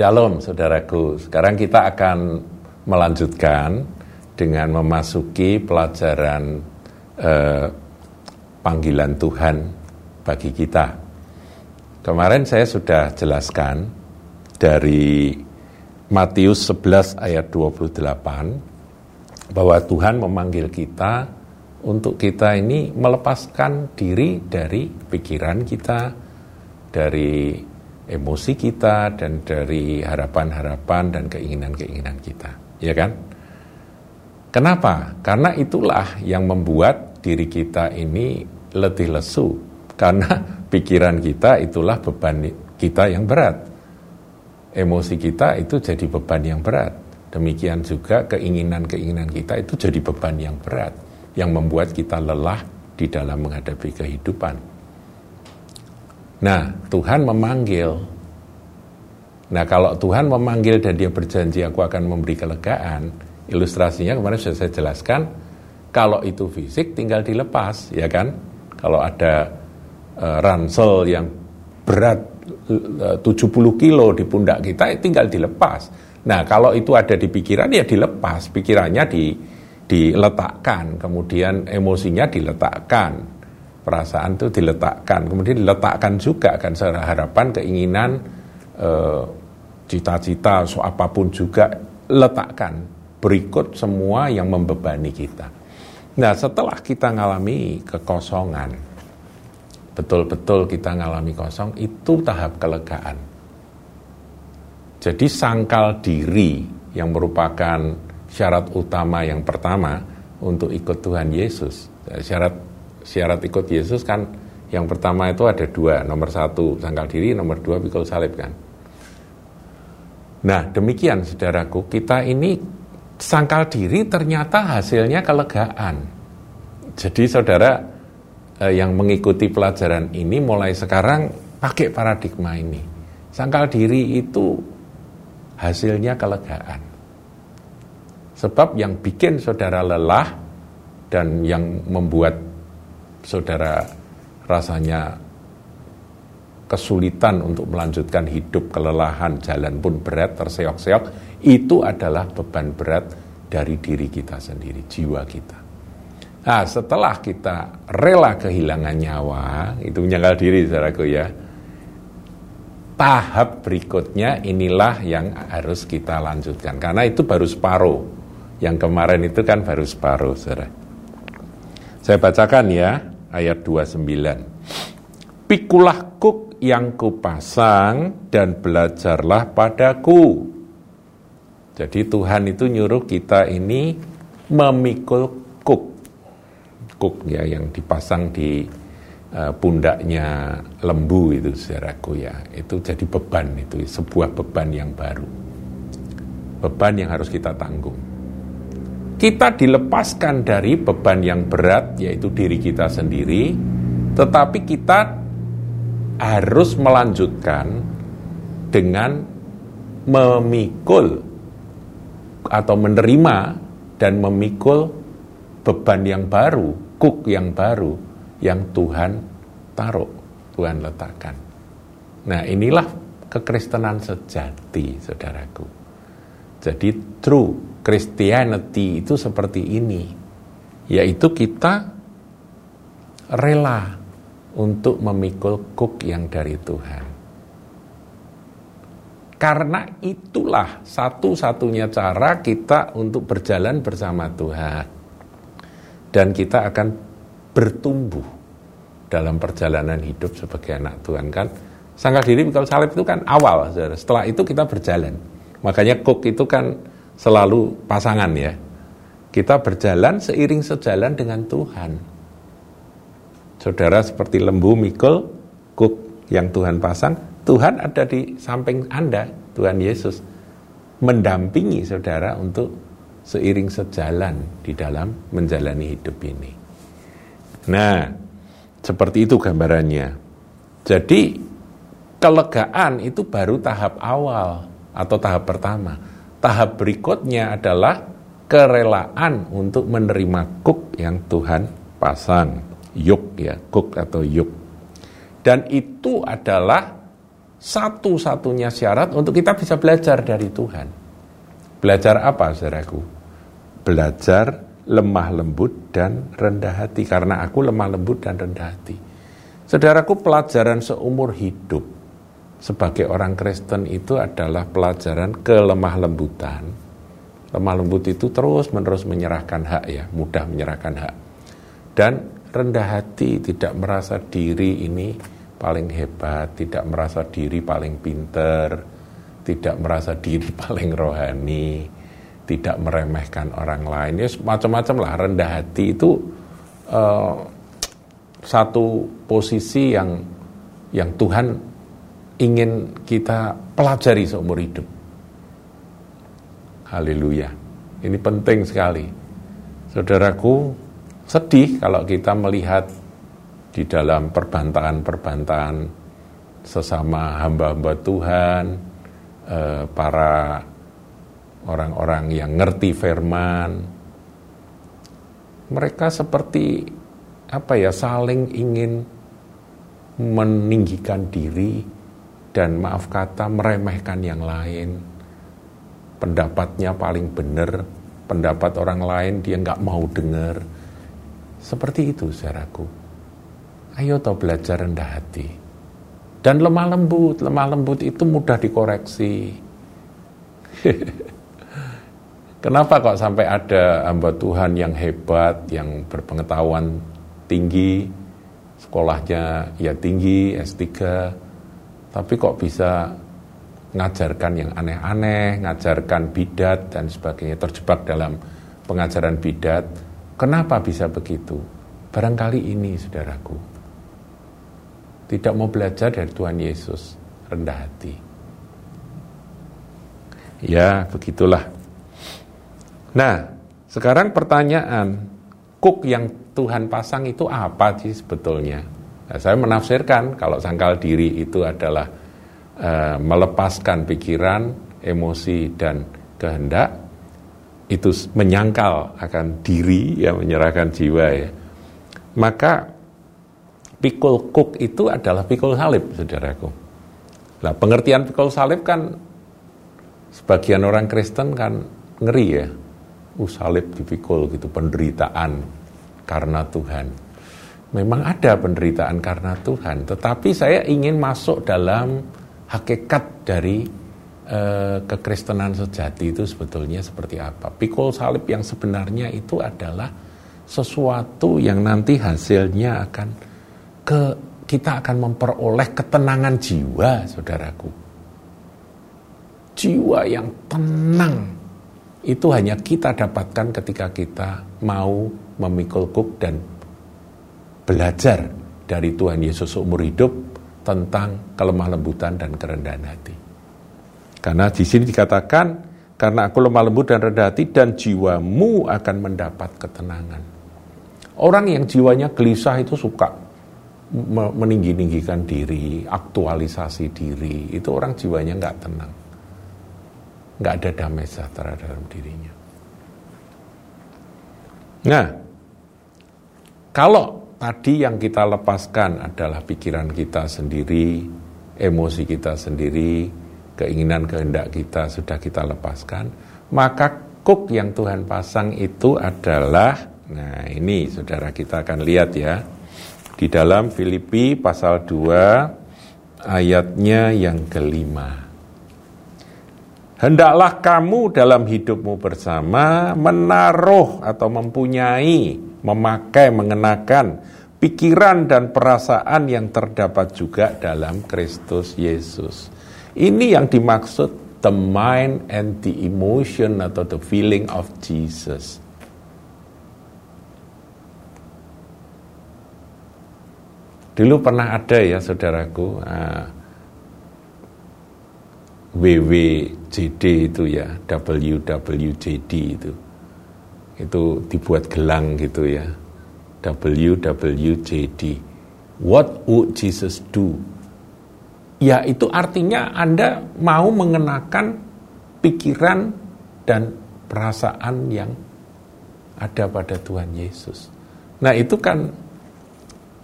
Shalom saudaraku. Sekarang kita akan melanjutkan dengan memasuki pelajaran eh, panggilan Tuhan bagi kita. Kemarin saya sudah jelaskan dari Matius 11 ayat 28 bahwa Tuhan memanggil kita untuk kita ini melepaskan diri dari pikiran kita, dari emosi kita dan dari harapan-harapan dan keinginan-keinginan kita, ya kan? Kenapa? Karena itulah yang membuat diri kita ini letih lesu. Karena pikiran kita itulah beban kita yang berat. Emosi kita itu jadi beban yang berat. Demikian juga keinginan-keinginan kita itu jadi beban yang berat yang membuat kita lelah di dalam menghadapi kehidupan. Nah, Tuhan memanggil. Nah, kalau Tuhan memanggil dan dia berjanji aku akan memberi kelegaan, ilustrasinya kemarin sudah saya jelaskan, kalau itu fisik tinggal dilepas, ya kan? Kalau ada uh, ransel yang berat e, uh, 70 kilo di pundak kita, tinggal dilepas. Nah, kalau itu ada di pikiran, ya dilepas. Pikirannya di, diletakkan, kemudian emosinya diletakkan perasaan itu diletakkan, kemudian diletakkan juga kan secara harapan, keinginan, eh, cita-cita, so apa pun juga letakkan berikut semua yang membebani kita. Nah setelah kita ngalami kekosongan, betul-betul kita ngalami kosong, itu tahap kelegaan. Jadi sangkal diri yang merupakan syarat utama yang pertama untuk ikut Tuhan Yesus. Syarat syarat ikut Yesus kan yang pertama itu ada dua, nomor satu sangkal diri, nomor dua pikul salib kan. Nah demikian saudaraku, kita ini sangkal diri ternyata hasilnya kelegaan. Jadi saudara eh, yang mengikuti pelajaran ini mulai sekarang pakai paradigma ini. Sangkal diri itu hasilnya kelegaan. Sebab yang bikin saudara lelah dan yang membuat saudara rasanya kesulitan untuk melanjutkan hidup, kelelahan, jalan pun berat, terseok-seok, itu adalah beban berat dari diri kita sendiri, jiwa kita. Nah, setelah kita rela kehilangan nyawa, itu menyangkal diri, saudaraku ya, tahap berikutnya inilah yang harus kita lanjutkan. Karena itu baru separuh. Yang kemarin itu kan baru separuh, saudara. Saya bacakan ya ayat 29. Pikulah kuk yang kupasang dan belajarlah padaku. Jadi Tuhan itu nyuruh kita ini memikul kuk. Kuk ya yang dipasang di uh, pundaknya lembu itu saudaraku ya. Itu jadi beban itu sebuah beban yang baru. Beban yang harus kita tanggung kita dilepaskan dari beban yang berat, yaitu diri kita sendiri, tetapi kita harus melanjutkan dengan memikul atau menerima dan memikul beban yang baru, kuk yang baru yang Tuhan taruh, Tuhan letakkan. Nah, inilah kekristenan sejati, saudaraku. Jadi true Christianity itu seperti ini, yaitu kita rela untuk memikul kuk yang dari Tuhan. Karena itulah satu-satunya cara kita untuk berjalan bersama Tuhan. Dan kita akan bertumbuh dalam perjalanan hidup sebagai anak Tuhan kan. Sangka diri kalau salib itu kan awal, setelah itu kita berjalan. Makanya kuk itu kan selalu pasangan ya. Kita berjalan seiring sejalan dengan Tuhan. Saudara seperti lembu mikul, kuk yang Tuhan pasang, Tuhan ada di samping Anda, Tuhan Yesus. Mendampingi saudara untuk seiring sejalan di dalam menjalani hidup ini. Nah, seperti itu gambarannya. Jadi, kelegaan itu baru tahap awal atau tahap pertama tahap berikutnya adalah kerelaan untuk menerima kuk yang Tuhan pasang. Yuk ya, kuk atau yuk. Dan itu adalah satu-satunya syarat untuk kita bisa belajar dari Tuhan. Belajar apa, saudaraku? Belajar lemah lembut dan rendah hati. Karena aku lemah lembut dan rendah hati. Saudaraku, pelajaran seumur hidup sebagai orang Kristen itu adalah pelajaran kelemah lembutan. Lemah lembut itu terus menerus menyerahkan hak ya, mudah menyerahkan hak. Dan rendah hati tidak merasa diri ini paling hebat, tidak merasa diri paling pinter, tidak merasa diri paling rohani, tidak meremehkan orang lain. Ya macam-macam lah rendah hati itu uh, satu posisi yang yang Tuhan ingin kita pelajari seumur hidup. Haleluya. Ini penting sekali. Saudaraku, sedih kalau kita melihat di dalam perbantahan-perbantahan sesama hamba-hamba Tuhan, eh, para orang-orang yang ngerti firman, mereka seperti apa ya saling ingin meninggikan diri dan maaf kata meremehkan yang lain. Pendapatnya paling benar, pendapat orang lain dia nggak mau dengar. Seperti itu saudaraku. Ayo tau belajar rendah hati. Dan lemah lembut, lemah lembut itu mudah dikoreksi. Kenapa kok sampai ada hamba Tuhan yang hebat, yang berpengetahuan tinggi, sekolahnya ya tinggi, S3, tapi kok bisa ngajarkan yang aneh-aneh, ngajarkan bidat dan sebagainya, terjebak dalam pengajaran bidat. Kenapa bisa begitu? Barangkali ini, saudaraku, tidak mau belajar dari Tuhan Yesus, rendah hati. Ya, begitulah. Nah, sekarang pertanyaan, kuk yang Tuhan pasang itu apa sih sebetulnya? Nah, saya menafsirkan kalau sangkal diri itu adalah uh, melepaskan pikiran, emosi dan kehendak itu menyangkal akan diri ya menyerahkan jiwa ya. Maka pikul kuk itu adalah pikul salib, saudaraku. Nah, pengertian pikul salib kan sebagian orang Kristen kan ngeri ya. Uh, salib dipikul gitu, penderitaan karena Tuhan. Memang ada penderitaan karena Tuhan, tetapi saya ingin masuk dalam hakikat dari eh, kekristenan sejati itu sebetulnya seperti apa. Pikul salib yang sebenarnya itu adalah sesuatu yang nanti hasilnya akan ke kita akan memperoleh ketenangan jiwa, saudaraku. Jiwa yang tenang itu hanya kita dapatkan ketika kita mau memikul kuk dan belajar dari Tuhan Yesus seumur hidup tentang kelemah lembutan dan kerendahan hati. Karena di sini dikatakan, karena aku lemah lembut dan rendah hati dan jiwamu akan mendapat ketenangan. Orang yang jiwanya gelisah itu suka meninggi-ninggikan diri, aktualisasi diri, itu orang jiwanya nggak tenang. Nggak ada damai sejahtera dalam dirinya. Nah, kalau tadi yang kita lepaskan adalah pikiran kita sendiri, emosi kita sendiri, keinginan kehendak kita sudah kita lepaskan, maka kuk yang Tuhan pasang itu adalah, nah ini saudara kita akan lihat ya, di dalam Filipi pasal 2 ayatnya yang kelima. Hendaklah kamu dalam hidupmu bersama menaruh atau mempunyai, memakai, mengenakan pikiran dan perasaan yang terdapat juga dalam Kristus Yesus. Ini yang dimaksud the mind and the emotion atau the feeling of Jesus. Dulu pernah ada ya saudaraku uh, ah, WWJD itu ya, WWJD itu. Itu dibuat gelang gitu ya. WWJD. What would Jesus do? Ya itu artinya Anda mau mengenakan pikiran dan perasaan yang ada pada Tuhan Yesus. Nah itu kan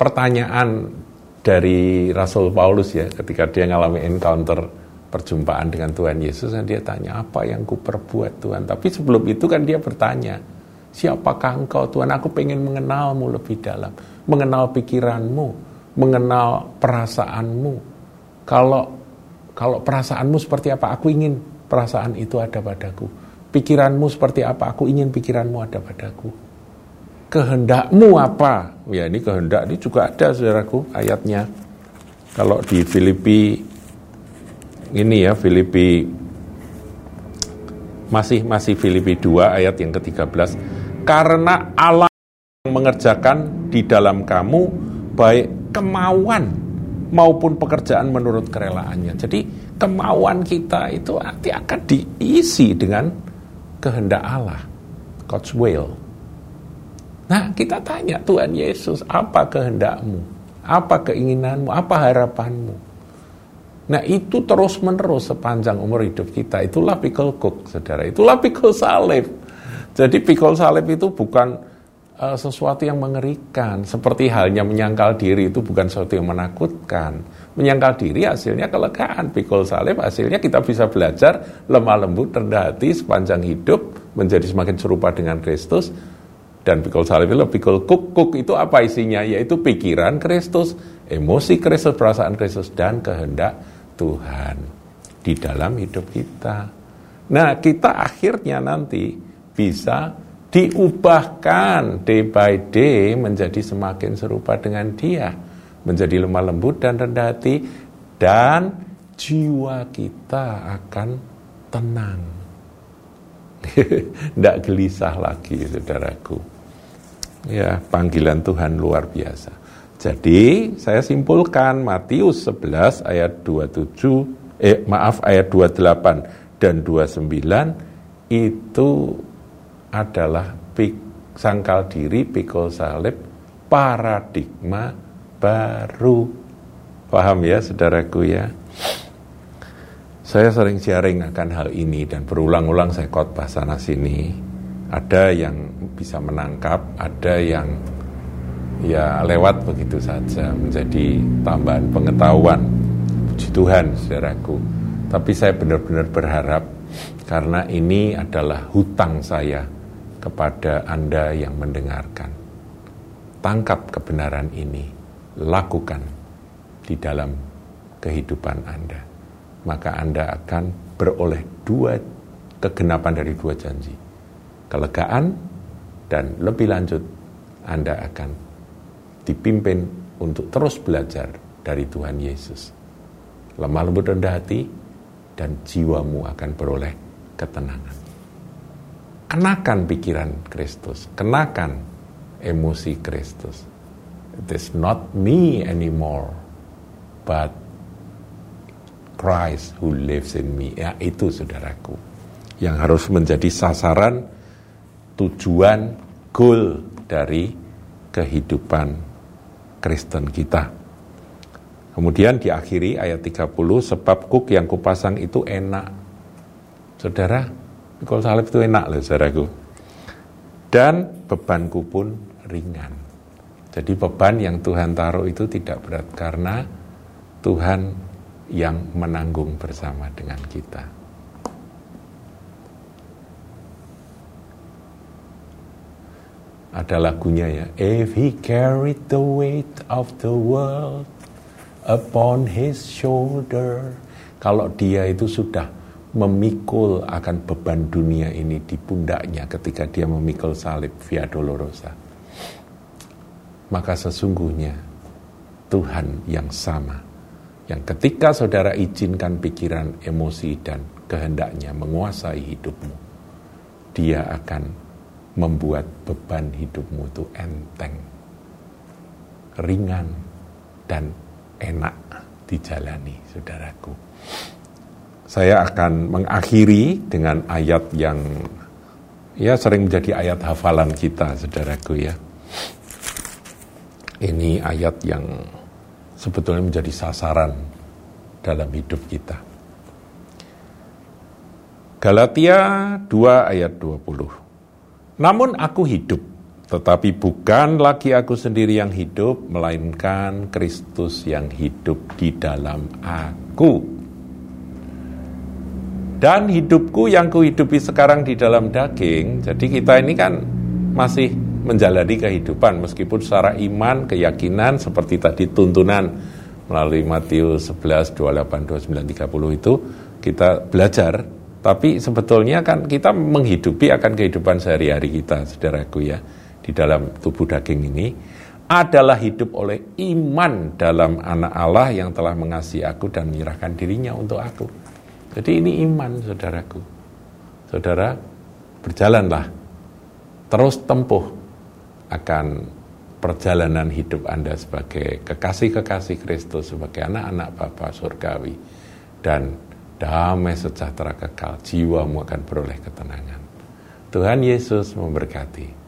pertanyaan dari Rasul Paulus ya ketika dia ngalami encounter perjumpaan dengan Tuhan Yesus dan dia tanya apa yang ku perbuat Tuhan tapi sebelum itu kan dia bertanya siapakah engkau Tuhan? Aku pengen mengenalmu lebih dalam. Mengenal pikiranmu mengenal perasaanmu. Kalau kalau perasaanmu seperti apa? Aku ingin perasaan itu ada padaku. Pikiranmu seperti apa? Aku ingin pikiranmu ada padaku. Kehendakmu apa? Ya ini kehendak ini juga ada saudaraku ayatnya. Kalau di Filipi ini ya Filipi masih masih Filipi 2 ayat yang ke-13 karena Allah mengerjakan di dalam kamu baik kemauan maupun pekerjaan menurut kerelaannya. Jadi kemauan kita itu nanti akan diisi dengan kehendak Allah. God's will. Nah kita tanya Tuhan Yesus apa kehendakmu? Apa keinginanmu? Apa harapanmu? Nah itu terus menerus sepanjang umur hidup kita. Itulah pikul cook saudara. Itulah pikul salib. Jadi pikul salib itu bukan uh, sesuatu yang mengerikan. Seperti halnya menyangkal diri itu bukan sesuatu yang menakutkan. Menyangkal diri hasilnya kelegaan. Pikul salib hasilnya kita bisa belajar lemah lembut, rendah hati sepanjang hidup. Menjadi semakin serupa dengan Kristus dan pikul salib itu pikul kuk, kuk itu apa isinya? Yaitu pikiran Kristus, emosi Kristus, perasaan Kristus, dan kehendak Tuhan di dalam hidup kita. Nah, kita akhirnya nanti bisa diubahkan day by day menjadi semakin serupa dengan dia. Menjadi lemah lembut dan rendah hati, dan jiwa kita akan tenang. Tidak gelisah lagi, saudaraku. Ya, panggilan Tuhan luar biasa. Jadi, saya simpulkan Matius 11 ayat 27 eh maaf ayat 28 dan 29 itu adalah pik, sangkal diri pikul salib paradigma baru. Paham ya saudaraku ya? Saya sering sharing akan hal ini dan berulang-ulang saya khotbah sana sini. Ada yang bisa menangkap, ada yang ya lewat begitu saja menjadi tambahan pengetahuan. Puji Tuhan, saudaraku. Tapi saya benar-benar berharap karena ini adalah hutang saya kepada Anda yang mendengarkan. Tangkap kebenaran ini, lakukan di dalam kehidupan Anda. Maka Anda akan beroleh dua kegenapan dari dua janji. Kelegaan dan lebih lanjut Anda akan dipimpin untuk terus belajar dari Tuhan Yesus. Lemah lembut rendah hati dan jiwamu akan beroleh ketenangan. Kenakan pikiran Kristus, kenakan emosi Kristus. It is not me anymore, but Christ who lives in me. Ya itu saudaraku. Yang harus menjadi sasaran tujuan, goal dari kehidupan Kristen kita. Kemudian diakhiri ayat 30, sebab kuk yang kupasang itu enak. Saudara, pikul salib itu enak loh saudaraku. Dan bebanku pun ringan. Jadi beban yang Tuhan taruh itu tidak berat karena Tuhan yang menanggung bersama dengan kita. ada lagunya ya. If he carried the weight of the world upon his shoulder. Kalau dia itu sudah memikul akan beban dunia ini di pundaknya ketika dia memikul salib via dolorosa. Maka sesungguhnya Tuhan yang sama. Yang ketika saudara izinkan pikiran, emosi, dan kehendaknya menguasai hidupmu. Dia akan membuat beban hidupmu itu enteng, ringan, dan enak dijalani, saudaraku. Saya akan mengakhiri dengan ayat yang ya sering menjadi ayat hafalan kita, saudaraku ya. Ini ayat yang sebetulnya menjadi sasaran dalam hidup kita. Galatia 2 ayat 20. Namun aku hidup, Tetapi bukan lagi aku sendiri yang hidup, melainkan Kristus yang hidup di dalam aku. Dan hidupku yang kuhidupi sekarang di dalam daging, jadi kita ini kan masih menjalani kehidupan meskipun secara iman, keyakinan seperti tadi tuntunan melalui Matius 11, 28, 29, 30 itu kita belajar tapi sebetulnya kan kita menghidupi akan kehidupan sehari-hari kita, saudaraku ya di dalam tubuh daging ini adalah hidup oleh iman dalam anak Allah yang telah mengasihi aku dan menyerahkan dirinya untuk aku. Jadi ini iman saudaraku. Saudara berjalanlah terus tempuh akan perjalanan hidup Anda sebagai kekasih-kekasih Kristus, sebagai anak-anak Bapa surgawi dan damai sejahtera kekal, jiwamu akan beroleh ketenangan. Tuhan Yesus memberkati.